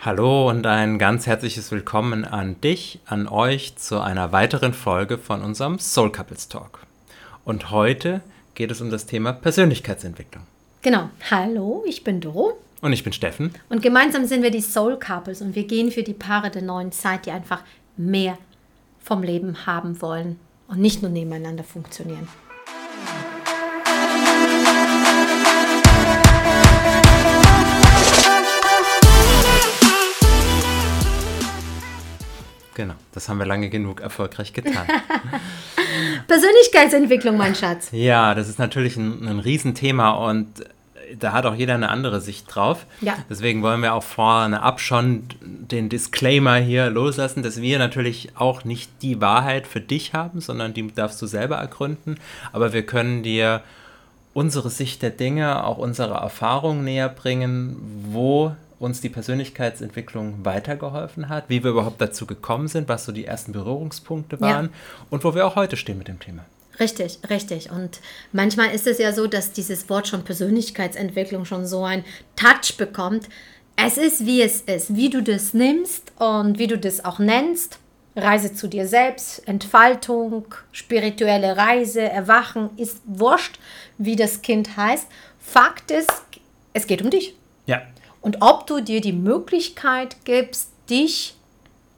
Hallo und ein ganz herzliches Willkommen an dich, an euch zu einer weiteren Folge von unserem Soul Couples Talk. Und heute geht es um das Thema Persönlichkeitsentwicklung. Genau. Hallo, ich bin Doro. Und ich bin Steffen. Und gemeinsam sind wir die Soul Couples und wir gehen für die Paare der neuen Zeit, die einfach mehr vom Leben haben wollen und nicht nur nebeneinander funktionieren. Genau, das haben wir lange genug erfolgreich getan. Persönlichkeitsentwicklung, mein Schatz. Ja, das ist natürlich ein, ein Riesenthema und da hat auch jeder eine andere Sicht drauf. Ja. Deswegen wollen wir auch vorne ab schon den Disclaimer hier loslassen, dass wir natürlich auch nicht die Wahrheit für dich haben, sondern die darfst du selber ergründen. Aber wir können dir unsere Sicht der Dinge, auch unsere Erfahrungen näher bringen, wo uns die Persönlichkeitsentwicklung weitergeholfen hat, wie wir überhaupt dazu gekommen sind, was so die ersten Berührungspunkte waren ja. und wo wir auch heute stehen mit dem Thema. Richtig, richtig. Und manchmal ist es ja so, dass dieses Wort schon Persönlichkeitsentwicklung schon so ein Touch bekommt. Es ist, wie es ist, wie du das nimmst und wie du das auch nennst. Reise zu dir selbst, Entfaltung, spirituelle Reise, Erwachen, ist wurscht, wie das Kind heißt. Fakt ist, es geht um dich. Ja, und ob du dir die Möglichkeit gibst, dich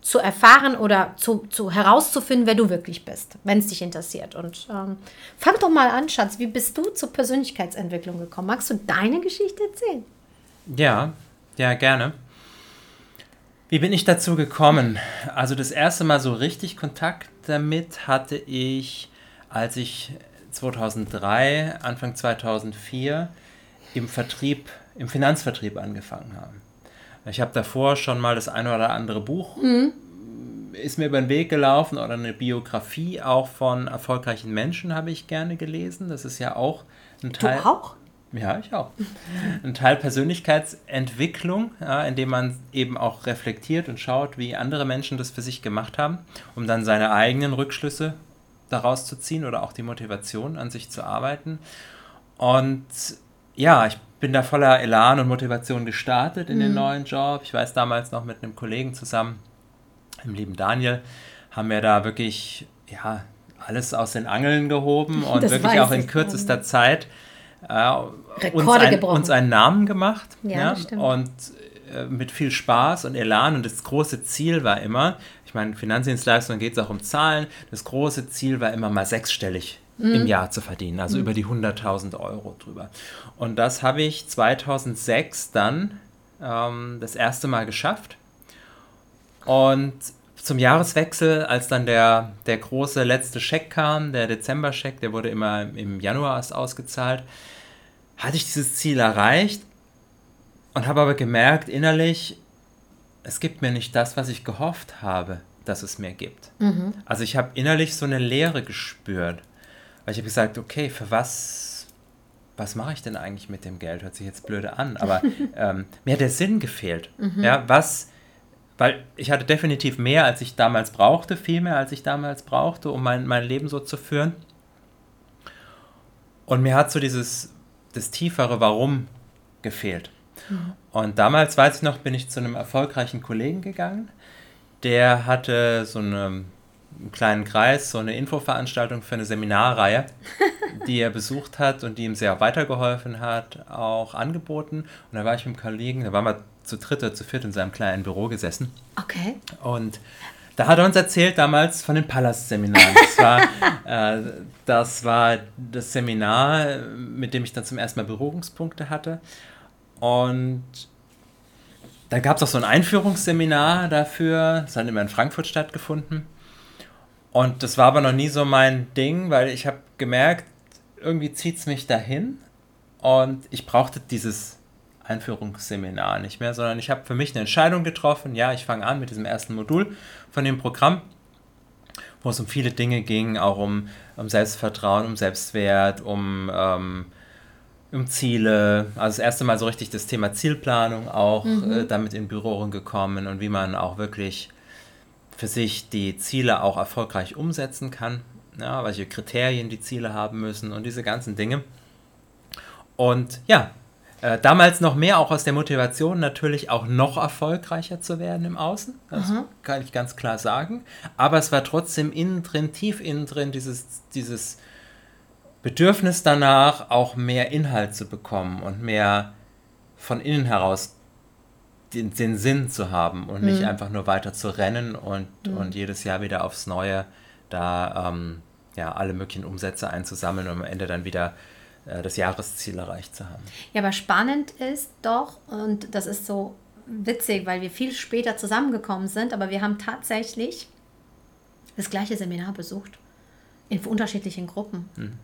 zu erfahren oder zu, zu herauszufinden, wer du wirklich bist, wenn es dich interessiert. Und ähm, fang doch mal an, Schatz, wie bist du zur Persönlichkeitsentwicklung gekommen? Magst du deine Geschichte erzählen? Ja, ja, gerne. Wie bin ich dazu gekommen? Also das erste Mal so richtig Kontakt damit hatte ich, als ich 2003, Anfang 2004 im Vertrieb im Finanzvertrieb angefangen haben. Ich habe davor schon mal das eine oder andere Buch, mhm. ist mir über den Weg gelaufen oder eine Biografie auch von erfolgreichen Menschen habe ich gerne gelesen. Das ist ja auch ein Teil. Du auch? Ja, ich auch. Ein Teil Persönlichkeitsentwicklung, ja, in dem man eben auch reflektiert und schaut, wie andere Menschen das für sich gemacht haben, um dann seine eigenen Rückschlüsse daraus zu ziehen oder auch die Motivation an sich zu arbeiten. Und ja, ich bin da voller Elan und Motivation gestartet in mhm. den neuen Job. Ich weiß damals noch mit einem Kollegen zusammen, dem lieben Daniel, haben wir da wirklich ja, alles aus den Angeln gehoben und das wirklich auch in kürzester ja. Zeit äh, uns, ein, uns, einen Namen gemacht. Ja, ja und äh, mit viel Spaß und Elan. Und das große Ziel war immer, ich meine, Finanzdienstleistungen geht es auch um Zahlen, das große Ziel war immer mal sechsstellig mhm. im Jahr zu verdienen, also mhm. über die 100.000 Euro drüber. Und das habe ich 2006 dann ähm, das erste Mal geschafft. Und zum Jahreswechsel, als dann der, der große letzte Scheck kam, der Dezember-Scheck, der wurde immer im Januar erst ausgezahlt, hatte ich dieses Ziel erreicht und habe aber gemerkt innerlich, es gibt mir nicht das, was ich gehofft habe, dass es mir gibt. Mhm. Also ich habe innerlich so eine Leere gespürt. Weil ich habe gesagt, okay, für was, was mache ich denn eigentlich mit dem Geld? Hört sich jetzt blöde an, aber ähm, mir hat der Sinn gefehlt. Mhm. Ja, was, weil ich hatte definitiv mehr, als ich damals brauchte, viel mehr, als ich damals brauchte, um mein, mein Leben so zu führen. Und mir hat so dieses, das tiefere Warum gefehlt. Mhm. Und damals, weiß ich noch, bin ich zu einem erfolgreichen Kollegen gegangen. Der hatte so eine einem kleinen Kreis so eine Infoveranstaltung für eine Seminarreihe, die er besucht hat und die ihm sehr weitergeholfen hat, auch angeboten. Und da war ich mit einem Kollegen, da waren wir zu dritt oder zu viert in seinem kleinen Büro gesessen. Okay. Und da hat er uns erzählt damals von den Palast-Seminaren. Das war, äh, das war das Seminar, mit dem ich dann zum ersten Mal Berührungspunkte hatte. Und da gab es auch so ein Einführungsseminar dafür. Das hat immer in Frankfurt stattgefunden. Und das war aber noch nie so mein Ding, weil ich habe gemerkt, irgendwie zieht es mich dahin und ich brauchte dieses Einführungsseminar nicht mehr, sondern ich habe für mich eine Entscheidung getroffen. Ja, ich fange an mit diesem ersten Modul von dem Programm, wo es um viele Dinge ging, auch um, um Selbstvertrauen, um Selbstwert, um, ähm, um Ziele. Also das erste Mal so richtig das Thema Zielplanung auch mhm. äh, damit in Berührung gekommen und wie man auch wirklich für sich die Ziele auch erfolgreich umsetzen kann, ja, welche Kriterien die Ziele haben müssen und diese ganzen Dinge. Und ja, Äh, damals noch mehr auch aus der Motivation, natürlich auch noch erfolgreicher zu werden im Außen. Das Aha. kann ich ganz klar sagen. Aber es war trotzdem innen drin, tief innen drin, dieses, dieses Bedürfnis danach, auch mehr Inhalt zu bekommen und mehr von innen heraus den, den Sinn zu haben und nicht mhm. einfach nur weiter zu rennen und, mhm. und jedes Jahr wieder aufs Neue da ähm, ja, alle möglichen Umsätze einzusammeln und am Ende dann wieder äh, das Jahresziel erreicht zu haben. Ja, aber spannend ist doch, und das ist so witzig, weil wir viel später zusammengekommen sind, aber wir haben tatsächlich das gleiche Seminar besucht in unterschiedlichen Gruppen. Mhm.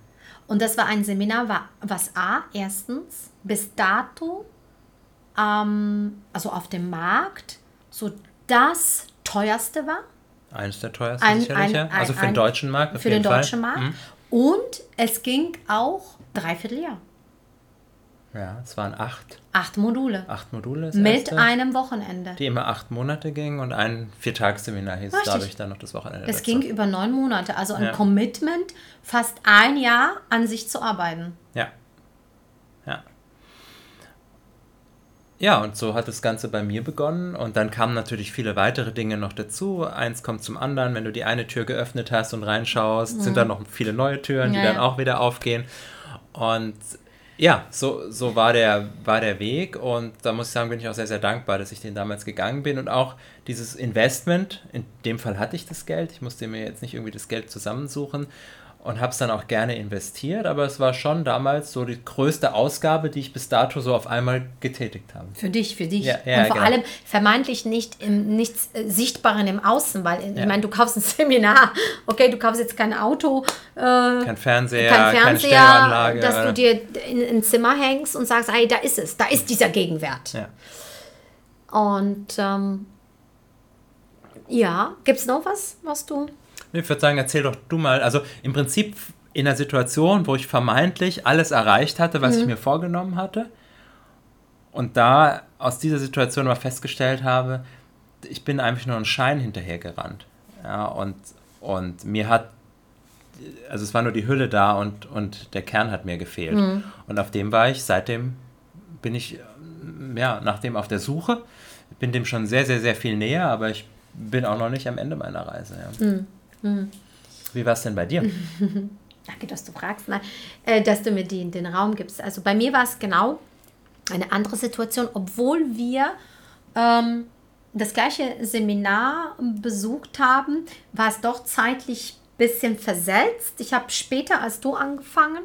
Und das war ein Seminar, was A, erstens bis dato, ähm, also auf dem Markt, so das teuerste war. Eines der teuersten ein, sicherlich, ein, ein, Also für den deutschen Markt. für den Fall. deutschen Markt. Mhm. Und es ging auch dreiviertel Jahr. Ja, es waren acht. Acht Module. Acht Module. Mit erste, einem Wochenende. Die immer acht Monate gingen und ein Viertagsseminar hieß Richtig. dadurch dann noch das Wochenende. Es ging über neun Monate, also ein ja. Commitment, fast ein Jahr an sich zu arbeiten. Ja. Ja. Ja, und so hat das Ganze bei mir begonnen und dann kamen natürlich viele weitere Dinge noch dazu. Eins kommt zum anderen. Wenn du die eine Tür geöffnet hast und reinschaust, mhm. sind da noch viele neue Türen, die ja, dann auch wieder aufgehen. Und ja, so, so war, der, war der Weg und da muss ich sagen, bin ich auch sehr, sehr dankbar, dass ich den damals gegangen bin und auch dieses Investment, in dem Fall hatte ich das Geld, ich musste mir jetzt nicht irgendwie das Geld zusammensuchen und habe es dann auch gerne investiert, aber es war schon damals so die größte Ausgabe, die ich bis dato so auf einmal getätigt habe. Für dich, für dich. Ja, ja, und vor genau. allem vermeintlich nicht im nichts äh, Sichtbaren im Außen, weil ja. ich meine, du kaufst ein Seminar, okay, du kaufst jetzt kein Auto, äh, kein Fernseher, kein Fernseher, keine Stereoanlage, dass du dir in ein Zimmer hängst und sagst, hey, da ist es, da ist dieser Gegenwert. Und ähm, ja, gibt es noch was, was du ich würde sagen, erzähl doch du mal. Also im Prinzip in einer Situation, wo ich vermeintlich alles erreicht hatte, was mhm. ich mir vorgenommen hatte. Und da aus dieser Situation aber festgestellt habe, ich bin einfach nur einen Schein hinterhergerannt. Ja, und, und mir hat, also es war nur die Hülle da und, und der Kern hat mir gefehlt. Mhm. Und auf dem war ich, seitdem bin ich, ja, nach dem auf der Suche, bin dem schon sehr, sehr, sehr viel näher, aber ich bin auch noch nicht am Ende meiner Reise. Ja. Mhm. Hm. Wie war es denn bei dir? Danke, dass du fragst, na, äh, dass du mir die, den Raum gibst. Also bei mir war es genau eine andere Situation, obwohl wir ähm, das gleiche Seminar besucht haben, war es doch zeitlich ein bisschen versetzt. Ich habe später als du angefangen,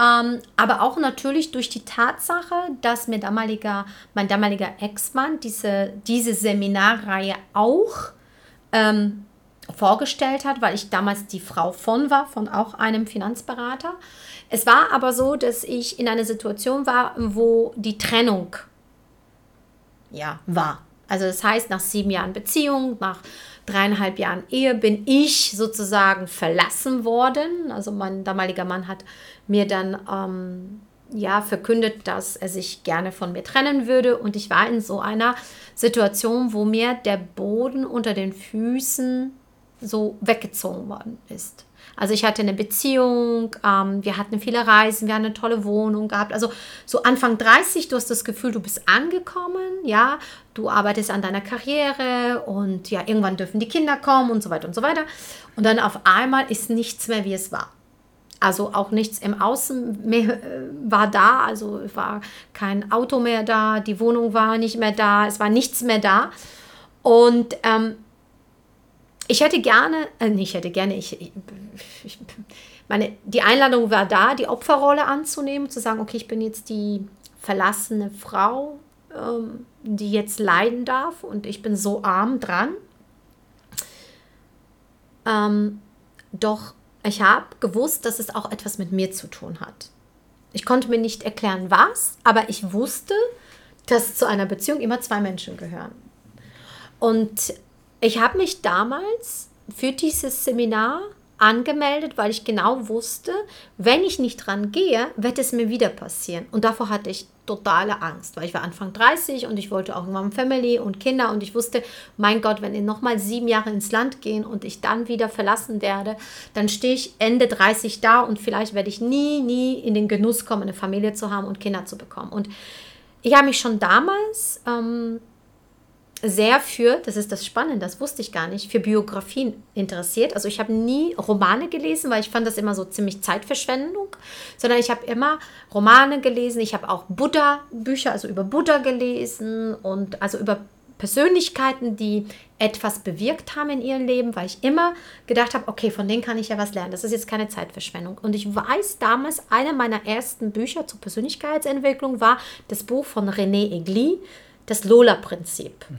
ähm, aber auch natürlich durch die Tatsache, dass mir damaliger, mein damaliger Ex-Mann diese, diese Seminarreihe auch ähm, vorgestellt hat, weil ich damals die Frau von war, von auch einem Finanzberater. Es war aber so, dass ich in einer Situation war, wo die Trennung ja, war. Also das heißt, nach sieben Jahren Beziehung, nach dreieinhalb Jahren Ehe bin ich sozusagen verlassen worden. Also mein damaliger Mann hat mir dann ähm, ja verkündet, dass er sich gerne von mir trennen würde. Und ich war in so einer Situation, wo mir der Boden unter den Füßen so weggezogen worden ist. Also ich hatte eine Beziehung, ähm, wir hatten viele Reisen, wir hatten eine tolle Wohnung gehabt. Also so Anfang 30, du hast das Gefühl, du bist angekommen, ja, du arbeitest an deiner Karriere und ja, irgendwann dürfen die Kinder kommen und so weiter und so weiter. Und dann auf einmal ist nichts mehr, wie es war. Also auch nichts im Außen mehr äh, war da, also war kein Auto mehr da, die Wohnung war nicht mehr da, es war nichts mehr da. Und ähm, ich hätte gerne, äh, nicht hätte gerne, ich, ich, ich, meine, die Einladung war da, die Opferrolle anzunehmen, zu sagen, okay, ich bin jetzt die verlassene Frau, ähm, die jetzt leiden darf und ich bin so arm dran. Ähm, doch ich habe gewusst, dass es auch etwas mit mir zu tun hat. Ich konnte mir nicht erklären, was, aber ich wusste, dass zu einer Beziehung immer zwei Menschen gehören. Und ich habe mich damals für dieses Seminar angemeldet, weil ich genau wusste, wenn ich nicht dran gehe, wird es mir wieder passieren. Und davor hatte ich totale Angst, weil ich war Anfang 30 und ich wollte auch irgendwann Family und Kinder und ich wusste, mein Gott, wenn ich nochmal sieben Jahre ins Land gehen und ich dann wieder verlassen werde, dann stehe ich Ende 30 da und vielleicht werde ich nie, nie in den Genuss kommen, eine Familie zu haben und Kinder zu bekommen. Und ich habe mich schon damals ähm, sehr für, das ist das Spannende, das wusste ich gar nicht, für Biografien interessiert. Also ich habe nie Romane gelesen, weil ich fand das immer so ziemlich Zeitverschwendung, sondern ich habe immer Romane gelesen. Ich habe auch Buddha-Bücher, also über Buddha gelesen und also über Persönlichkeiten, die etwas bewirkt haben in ihrem Leben, weil ich immer gedacht habe, okay, von denen kann ich ja was lernen. Das ist jetzt keine Zeitverschwendung. Und ich weiß damals, eine meiner ersten Bücher zur Persönlichkeitsentwicklung war das Buch von René Egli, das Lola-Prinzip. Mhm.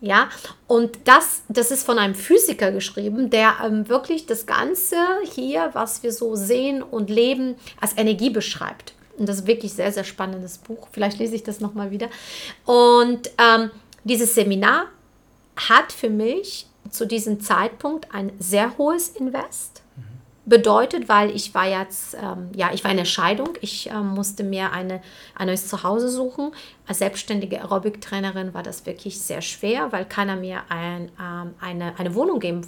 Ja, und das, das ist von einem Physiker geschrieben, der ähm, wirklich das Ganze hier, was wir so sehen und leben, als Energie beschreibt. Und das ist wirklich sehr, sehr spannendes Buch. Vielleicht lese ich das nochmal wieder. Und ähm, dieses Seminar hat für mich zu diesem Zeitpunkt ein sehr hohes Invest bedeutet, weil ich war jetzt, ähm, ja, ich war in der Scheidung. Ich ähm, musste mir eine, ein neues Zuhause suchen. Als selbstständige Aerobic-Trainerin war das wirklich sehr schwer, weil keiner mir ein, ähm, eine, eine Wohnung geben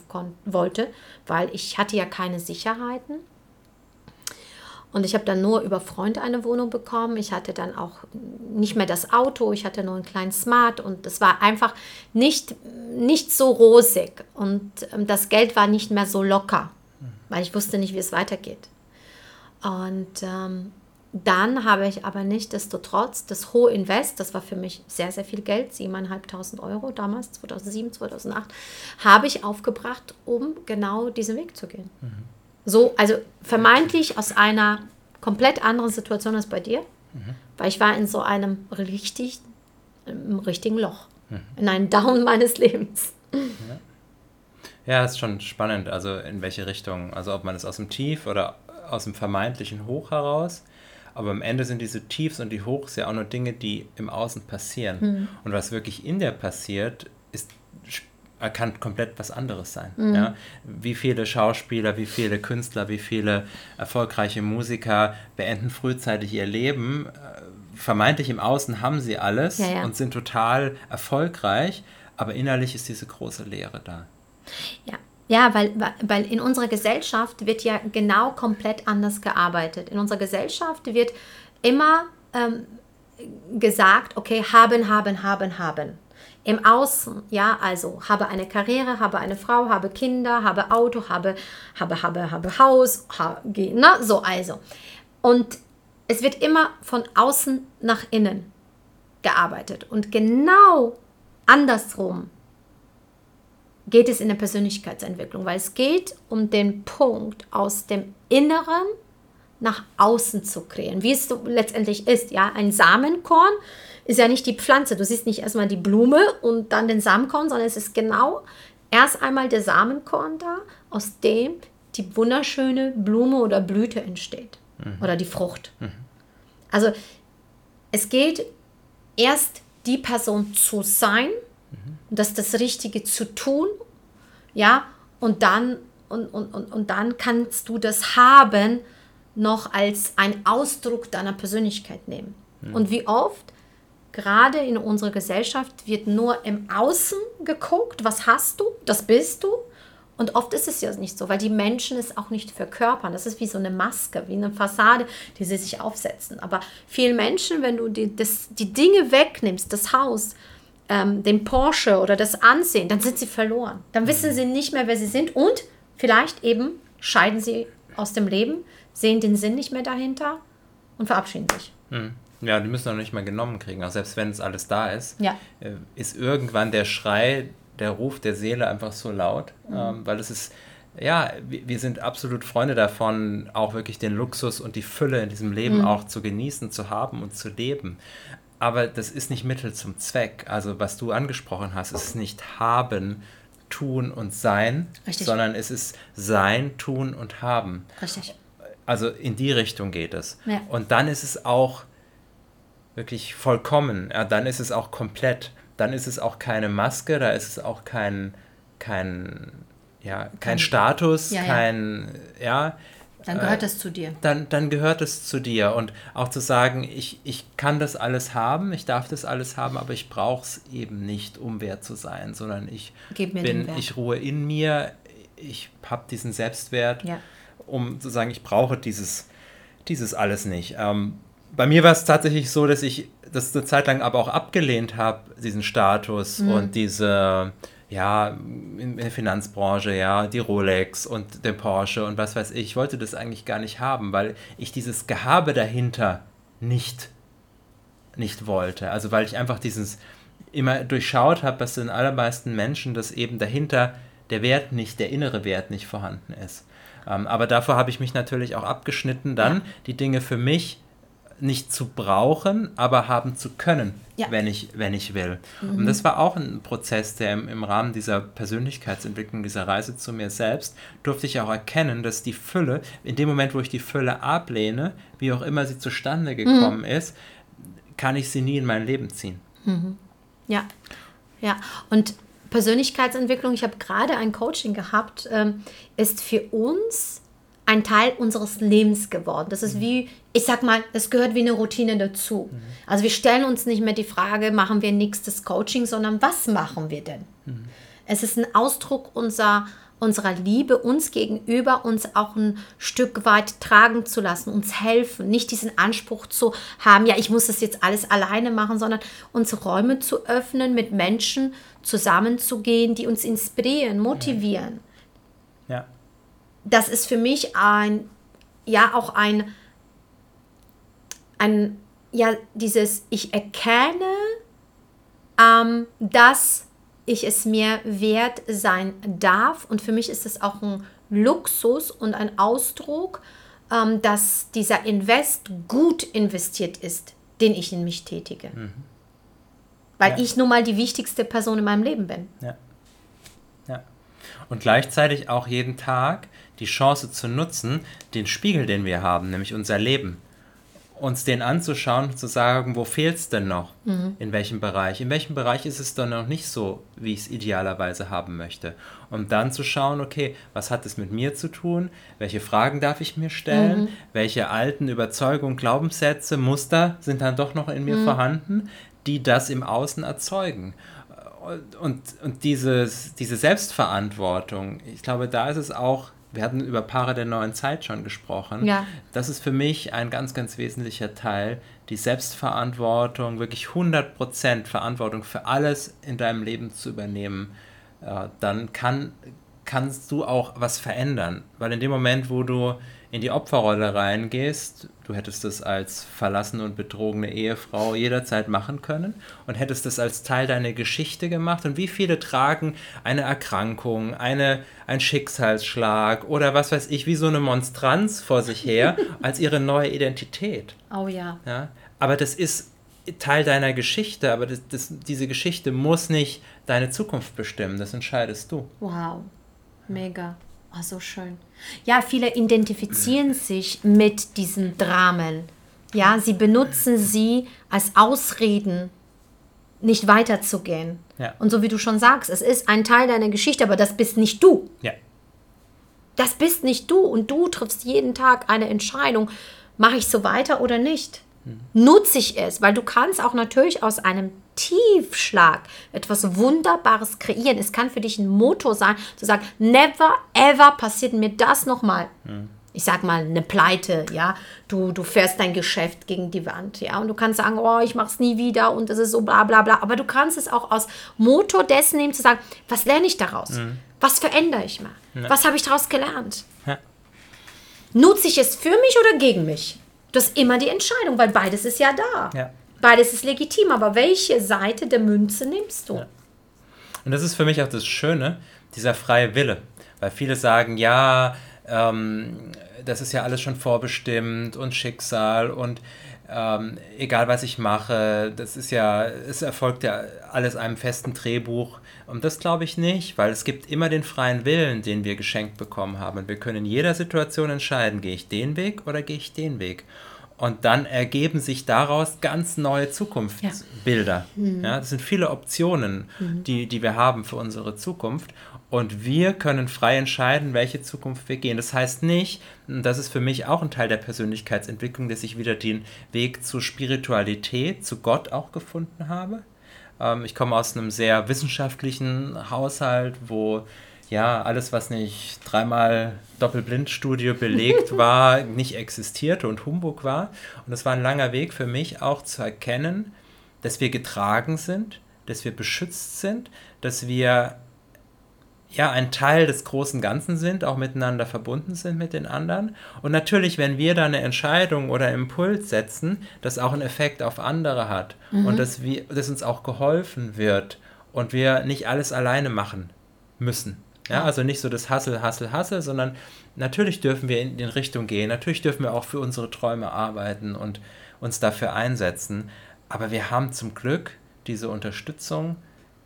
wollte, weil ich hatte ja keine Sicherheiten. Und ich habe dann nur über Freunde eine Wohnung bekommen. Ich hatte dann auch nicht mehr das Auto, ich hatte nur einen kleinen Smart und es war einfach nicht, nicht so rosig und ähm, das Geld war nicht mehr so locker weil ich wusste nicht, wie es weitergeht. Und ähm, dann habe ich aber nicht desto trotz das hohe Invest, das war für mich sehr, sehr viel Geld, 7.500 Euro damals, 2007, 2008, habe ich aufgebracht, um genau diesen Weg zu gehen. Mhm. So, also vermeintlich aus einer komplett anderen Situation als bei dir, mhm. weil ich war in so einem richtig, im richtigen Loch, mhm. in einem Down meines Lebens. Ja. Ja, ist schon spannend, also in welche Richtung. Also ob man es aus dem Tief oder aus dem vermeintlichen Hoch heraus. Aber am Ende sind diese Tiefs und die Hochs ja auch nur Dinge, die im Außen passieren. Mhm. Und was wirklich in der passiert, ist kann komplett was anderes sein. Mhm. Ja? Wie viele Schauspieler, wie viele Künstler, wie viele erfolgreiche Musiker beenden frühzeitig ihr Leben. Äh, vermeintlich im Außen haben sie alles ja, ja. und sind total erfolgreich, aber innerlich ist diese große Leere da. Ja. Ja, weil, weil in unserer Gesellschaft wird ja genau komplett anders gearbeitet. In unserer Gesellschaft wird immer ähm, gesagt, okay, haben, haben, haben, haben. Im Außen, ja, also habe eine Karriere, habe eine Frau, habe Kinder, habe Auto, habe, habe, habe, habe Haus, habe, na, so also. Und es wird immer von außen nach innen gearbeitet. Und genau andersrum geht es in der Persönlichkeitsentwicklung, weil es geht um den Punkt aus dem Inneren nach außen zu kreieren, wie es so letztendlich ist. Ja, ein Samenkorn ist ja nicht die Pflanze. Du siehst nicht erstmal die Blume und dann den Samenkorn, sondern es ist genau erst einmal der Samenkorn da, aus dem die wunderschöne Blume oder Blüte entsteht mhm. oder die Frucht. Mhm. Also es geht erst die Person zu sein, das das Richtige zu tun, ja, und dann, und, und, und, und dann kannst du das haben noch als ein Ausdruck deiner Persönlichkeit nehmen. Mhm. Und wie oft, gerade in unserer Gesellschaft, wird nur im Außen geguckt, was hast du, das bist du. Und oft ist es ja nicht so, weil die Menschen es auch nicht verkörpern. Das ist wie so eine Maske, wie eine Fassade, die sie sich aufsetzen. Aber vielen Menschen, wenn du die, das, die Dinge wegnimmst, das Haus, ähm, den Porsche oder das Ansehen, dann sind sie verloren. Dann wissen sie nicht mehr, wer sie sind und vielleicht eben scheiden sie aus dem Leben, sehen den Sinn nicht mehr dahinter und verabschieden sich. Hm. Ja, die müssen noch nicht mal genommen kriegen. Also selbst wenn es alles da ist, ja. Äh, ist irgendwann der Schrei, der Ruf der Seele einfach so laut, mhm. ähm, weil es ist, ja, wir sind absolut Freunde davon, auch wirklich den Luxus und die Fülle in diesem Leben mhm. auch zu genießen, zu haben und zu leben aber das ist nicht Mittel zum Zweck. Also was du angesprochen hast, ist nicht haben, tun und sein, Richtig. sondern es ist sein, tun und haben. Richtig. Also in die Richtung geht es. Ja. Und dann ist es auch wirklich vollkommen. Ja, dann ist es auch komplett. Dann ist es auch keine Maske, da ist es auch kein, kein ja, kein Status, ja, kein, ja, dann gehört es zu dir. Dann, dann gehört es zu dir. Und auch zu sagen, ich, ich kann das alles haben, ich darf das alles haben, aber ich brauche es eben nicht, um wert zu sein, sondern ich bin, ich ruhe in mir, ich habe diesen Selbstwert, ja. um zu sagen, ich brauche dieses, dieses alles nicht. Ähm, bei mir war es tatsächlich so, dass ich das eine Zeit lang aber auch abgelehnt habe, diesen Status mhm. und diese ja, in der Finanzbranche, ja, die Rolex und den Porsche und was weiß ich. Ich wollte das eigentlich gar nicht haben, weil ich dieses Gehabe dahinter nicht, nicht wollte. Also weil ich einfach dieses immer durchschaut habe, dass in allermeisten Menschen das eben dahinter der Wert nicht, der innere Wert nicht vorhanden ist. Ähm, aber davor habe ich mich natürlich auch abgeschnitten, dann ja. die Dinge für mich nicht zu brauchen, aber haben zu können, ja. wenn, ich, wenn ich will. Mhm. Und das war auch ein Prozess, der im, im Rahmen dieser Persönlichkeitsentwicklung, dieser Reise zu mir selbst, durfte ich auch erkennen, dass die Fülle, in dem Moment, wo ich die Fülle ablehne, wie auch immer sie zustande mhm. gekommen mhm. ist, kann ich sie nie in mein Leben ziehen. Mhm. Ja, ja. Und Persönlichkeitsentwicklung, ich habe gerade ein Coaching gehabt, ähm, ist für uns ein Teil unseres Lebens geworden. Das ist wie, ich sag mal, es gehört wie eine Routine dazu. Mhm. Also wir stellen uns nicht mehr die Frage, machen wir nächstes Coaching, sondern was machen wir denn? Mhm. Es ist ein Ausdruck unserer, unserer Liebe uns gegenüber, uns auch ein Stück weit tragen zu lassen, uns helfen, nicht diesen Anspruch zu haben, ja, ich muss das jetzt alles alleine machen, sondern uns Räume zu öffnen, mit Menschen zusammenzugehen, die uns inspirieren, motivieren. Ja das ist für mich ein, ja, auch ein, ein, ja, dieses, ich erkenne, ähm, dass ich es mir wert sein darf. Und für mich ist es auch ein Luxus und ein Ausdruck, ähm, dass dieser Invest gut investiert ist, den ich in mich tätige. Mhm. Weil ja. ich nun mal die wichtigste Person in meinem Leben bin. Ja. Ja. Und gleichzeitig auch jeden Tag die Chance zu nutzen, den Spiegel, den wir haben, nämlich unser Leben, uns den anzuschauen und zu sagen, wo fehlt es denn noch? Mhm. In welchem Bereich? In welchem Bereich ist es dann noch nicht so, wie ich es idealerweise haben möchte? Und dann zu schauen, okay, was hat es mit mir zu tun? Welche Fragen darf ich mir stellen? Mhm. Welche alten Überzeugungen, Glaubenssätze, Muster sind dann doch noch in mir mhm. vorhanden, die das im Außen erzeugen? Und, und dieses, diese Selbstverantwortung, ich glaube, da ist es auch wir hatten über Paare der neuen Zeit schon gesprochen. Ja. Das ist für mich ein ganz, ganz wesentlicher Teil, die Selbstverantwortung, wirklich 100% Verantwortung für alles in deinem Leben zu übernehmen. Äh, dann kann, kannst du auch was verändern. Weil in dem Moment, wo du in die Opferrolle reingehst, du hättest das als verlassene und betrogene Ehefrau jederzeit machen können und hättest das als Teil deiner Geschichte gemacht. Und wie viele tragen eine Erkrankung, eine, ein Schicksalsschlag oder was weiß ich, wie so eine Monstranz vor sich her als ihre neue Identität. Oh ja. ja? Aber das ist Teil deiner Geschichte, aber das, das, diese Geschichte muss nicht deine Zukunft bestimmen, das entscheidest du. Wow, mega. Oh, so schön. Ja, viele identifizieren sich mit diesen Dramen. Ja, sie benutzen sie als Ausreden, nicht weiterzugehen. Ja. Und so wie du schon sagst, es ist ein Teil deiner Geschichte, aber das bist nicht du. Ja. Das bist nicht du und du triffst jeden Tag eine Entscheidung, mache ich so weiter oder nicht. Mhm. Nutze ich es, weil du kannst auch natürlich aus einem Tiefschlag etwas Wunderbares kreieren. Es kann für dich ein Motor sein, zu sagen, never ever passiert mir das nochmal. Mhm. Ich sag mal, eine Pleite, ja. Du, du fährst dein Geschäft gegen die Wand, ja. Und du kannst sagen, oh, ich mach's nie wieder und es ist so bla bla bla. Aber du kannst es auch aus Motor dessen nehmen, zu sagen, was lerne ich daraus? Mhm. Was verändere ich mal? Ja. Was habe ich daraus gelernt? Ja. Nutze ich es für mich oder gegen mich? Das ist immer die Entscheidung, weil beides ist ja da. Ja. Beides ist legitim, aber welche Seite der Münze nimmst du? Ja. Und das ist für mich auch das Schöne, dieser freie Wille. Weil viele sagen, ja, ähm, das ist ja alles schon vorbestimmt und Schicksal und ähm, egal was ich mache, das ist ja, es erfolgt ja alles einem festen Drehbuch. Und das glaube ich nicht, weil es gibt immer den freien Willen, den wir geschenkt bekommen haben. Und wir können in jeder Situation entscheiden, gehe ich den Weg oder gehe ich den Weg. Und dann ergeben sich daraus ganz neue Zukunftsbilder. Ja. Mhm. ja das sind viele Optionen, mhm. die, die wir haben für unsere Zukunft. Und wir können frei entscheiden, welche Zukunft wir gehen. Das heißt nicht, das ist für mich auch ein Teil der Persönlichkeitsentwicklung, dass ich wieder den Weg zur Spiritualität, zu Gott auch gefunden habe. Ähm, ich komme aus einem sehr wissenschaftlichen Haushalt, wo ja, alles, was nicht dreimal Doppelblindstudie belegt war, nicht existierte und Humbug war. Und es war ein langer Weg für mich auch zu erkennen, dass wir getragen sind, dass wir beschützt sind, dass wir ja ein Teil des großen Ganzen sind, auch miteinander verbunden sind mit den anderen. Und natürlich, wenn wir da eine Entscheidung oder Impuls setzen, das auch einen Effekt auf andere hat mhm. und dass, wir, dass uns auch geholfen wird und wir nicht alles alleine machen müssen. Ja, also nicht so das Hassel, Hassel, Hassel, sondern natürlich dürfen wir in die Richtung gehen, natürlich dürfen wir auch für unsere Träume arbeiten und uns dafür einsetzen. Aber wir haben zum Glück diese Unterstützung,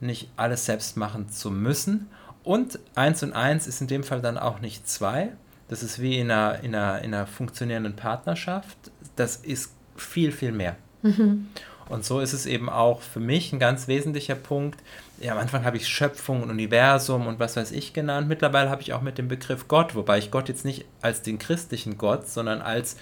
nicht alles selbst machen zu müssen und eins und eins ist in dem Fall dann auch nicht zwei. Das ist wie in einer, in einer, in einer funktionierenden Partnerschaft. Das ist viel, viel mehr. Mhm. Und so ist es eben auch für mich ein ganz wesentlicher Punkt. Ja, am Anfang habe ich Schöpfung und Universum und was weiß ich genannt. Mittlerweile habe ich auch mit dem Begriff Gott, wobei ich Gott jetzt nicht als den christlichen Gott, sondern als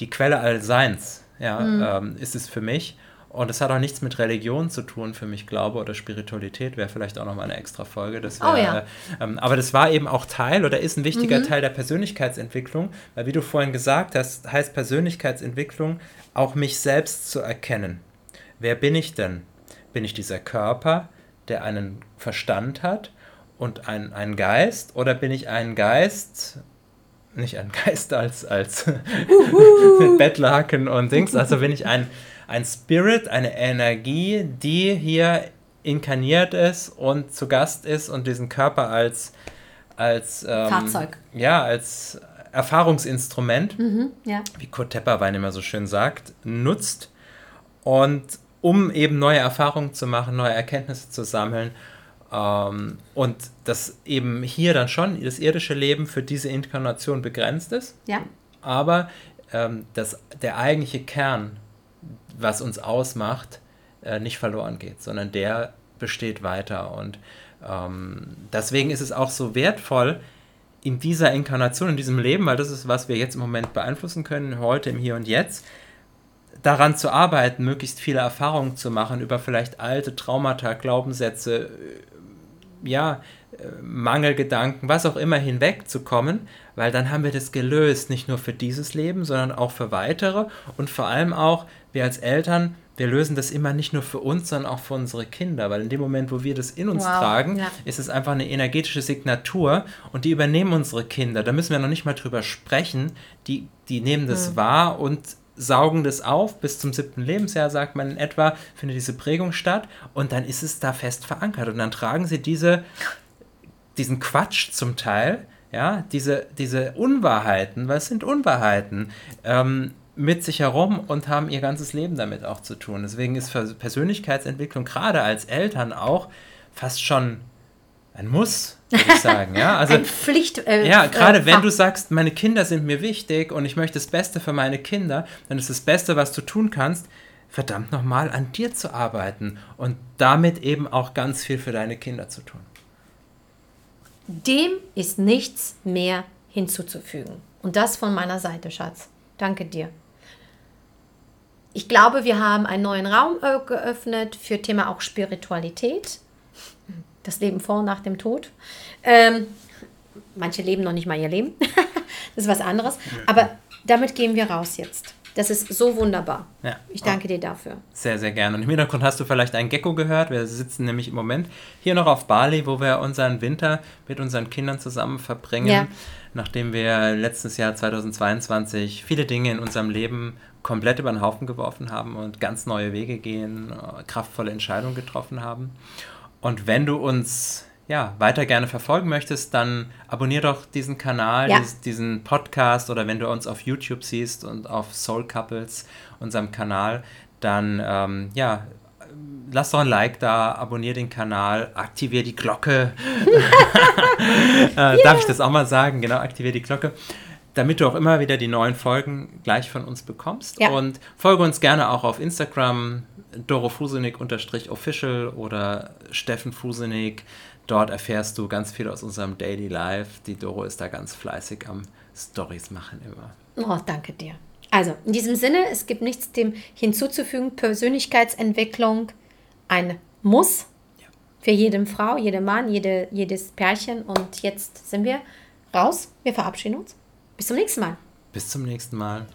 die Quelle all Seins, ja, mhm. ähm, ist es für mich. Und es hat auch nichts mit Religion zu tun, für mich Glaube oder Spiritualität wäre vielleicht auch nochmal eine extra Folge. Das wär, oh ja. ähm, aber das war eben auch Teil oder ist ein wichtiger mhm. Teil der Persönlichkeitsentwicklung, weil wie du vorhin gesagt hast, heißt Persönlichkeitsentwicklung auch mich selbst zu erkennen. Wer bin ich denn? Bin ich dieser Körper, der einen Verstand hat und ein, einen Geist? Oder bin ich ein Geist, nicht ein Geist als, als mit Bettlaken und Dings, also bin ich ein ein Spirit, eine Energie, die hier inkarniert ist und zu Gast ist und diesen Körper als, als ähm, Fahrzeug. Ja, als Erfahrungsinstrument, mhm, ja. wie Kurt Tepperwein immer so schön sagt, nutzt und um eben neue Erfahrungen zu machen, neue Erkenntnisse zu sammeln ähm, und dass eben hier dann schon das irdische Leben für diese Inkarnation begrenzt ist, ja. aber ähm, dass der eigentliche Kern was uns ausmacht, äh, nicht verloren geht, sondern der besteht weiter. Und ähm, deswegen ist es auch so wertvoll, in dieser Inkarnation, in diesem Leben, weil das ist, was wir jetzt im Moment beeinflussen können, heute im Hier und Jetzt, daran zu arbeiten, möglichst viele Erfahrungen zu machen über vielleicht alte Traumata, Glaubenssätze, äh, ja, äh, Mangelgedanken, was auch immer hinwegzukommen, weil dann haben wir das gelöst, nicht nur für dieses Leben, sondern auch für weitere und vor allem auch wir als Eltern, wir lösen das immer nicht nur für uns, sondern auch für unsere Kinder, weil in dem Moment, wo wir das in uns wow, tragen, ja. ist es einfach eine energetische Signatur und die übernehmen unsere Kinder. Da müssen wir noch nicht mal drüber sprechen. Die, die nehmen das mhm. wahr und saugen das auf. Bis zum siebten Lebensjahr, sagt man in etwa, findet diese Prägung statt und dann ist es da fest verankert und dann tragen sie diese, diesen Quatsch zum Teil. Ja, diese, diese Unwahrheiten, was sind Unwahrheiten? Ähm, mit sich herum und haben ihr ganzes Leben damit auch zu tun. Deswegen ist Persönlichkeitsentwicklung gerade als Eltern auch fast schon ein Muss, würde ich sagen. Ja, also, ein Pflicht. Äh, ja, gerade äh, wenn du sagst, meine Kinder sind mir wichtig und ich möchte das Beste für meine Kinder, dann ist das Beste, was du tun kannst, verdammt nochmal an dir zu arbeiten und damit eben auch ganz viel für deine Kinder zu tun. Dem ist nichts mehr hinzuzufügen. Und das von meiner Seite, Schatz. Danke dir. Ich glaube, wir haben einen neuen Raum äh, geöffnet für Thema auch Spiritualität. Das Leben vor und nach dem Tod. Ähm, manche leben noch nicht mal ihr Leben. das ist was anderes. Aber damit gehen wir raus jetzt. Das ist so wunderbar. Ja. Ich danke dir dafür. Sehr, sehr gerne. Und im Hintergrund hast du vielleicht einen Gecko gehört. Wir sitzen nämlich im Moment hier noch auf Bali, wo wir unseren Winter mit unseren Kindern zusammen verbringen. Ja. Nachdem wir letztes Jahr 2022 viele Dinge in unserem Leben komplett über den Haufen geworfen haben und ganz neue Wege gehen, kraftvolle Entscheidungen getroffen haben. Und wenn du uns ja, weiter gerne verfolgen möchtest, dann abonnier doch diesen Kanal, ja. diesen Podcast oder wenn du uns auf YouTube siehst und auf Soul Couples, unserem Kanal, dann ähm, ja, lass doch ein Like da, abonnier den Kanal, aktivier die Glocke. äh, yeah. Darf ich das auch mal sagen? Genau, aktivier die Glocke damit du auch immer wieder die neuen Folgen gleich von uns bekommst. Ja. Und folge uns gerne auch auf Instagram, dorofusenig-official oder Steffen Fusenig. Dort erfährst du ganz viel aus unserem Daily Life. Die Doro ist da ganz fleißig am Stories machen immer. Oh, danke dir. Also, in diesem Sinne, es gibt nichts dem hinzuzufügen. Persönlichkeitsentwicklung ein Muss Ja. für jede Frau, jede Mann, jede, jedes Pärchen. Und jetzt sind wir raus. Wir verabschieden uns. Bis zum nächsten Mal. Bis zum nächsten Mal.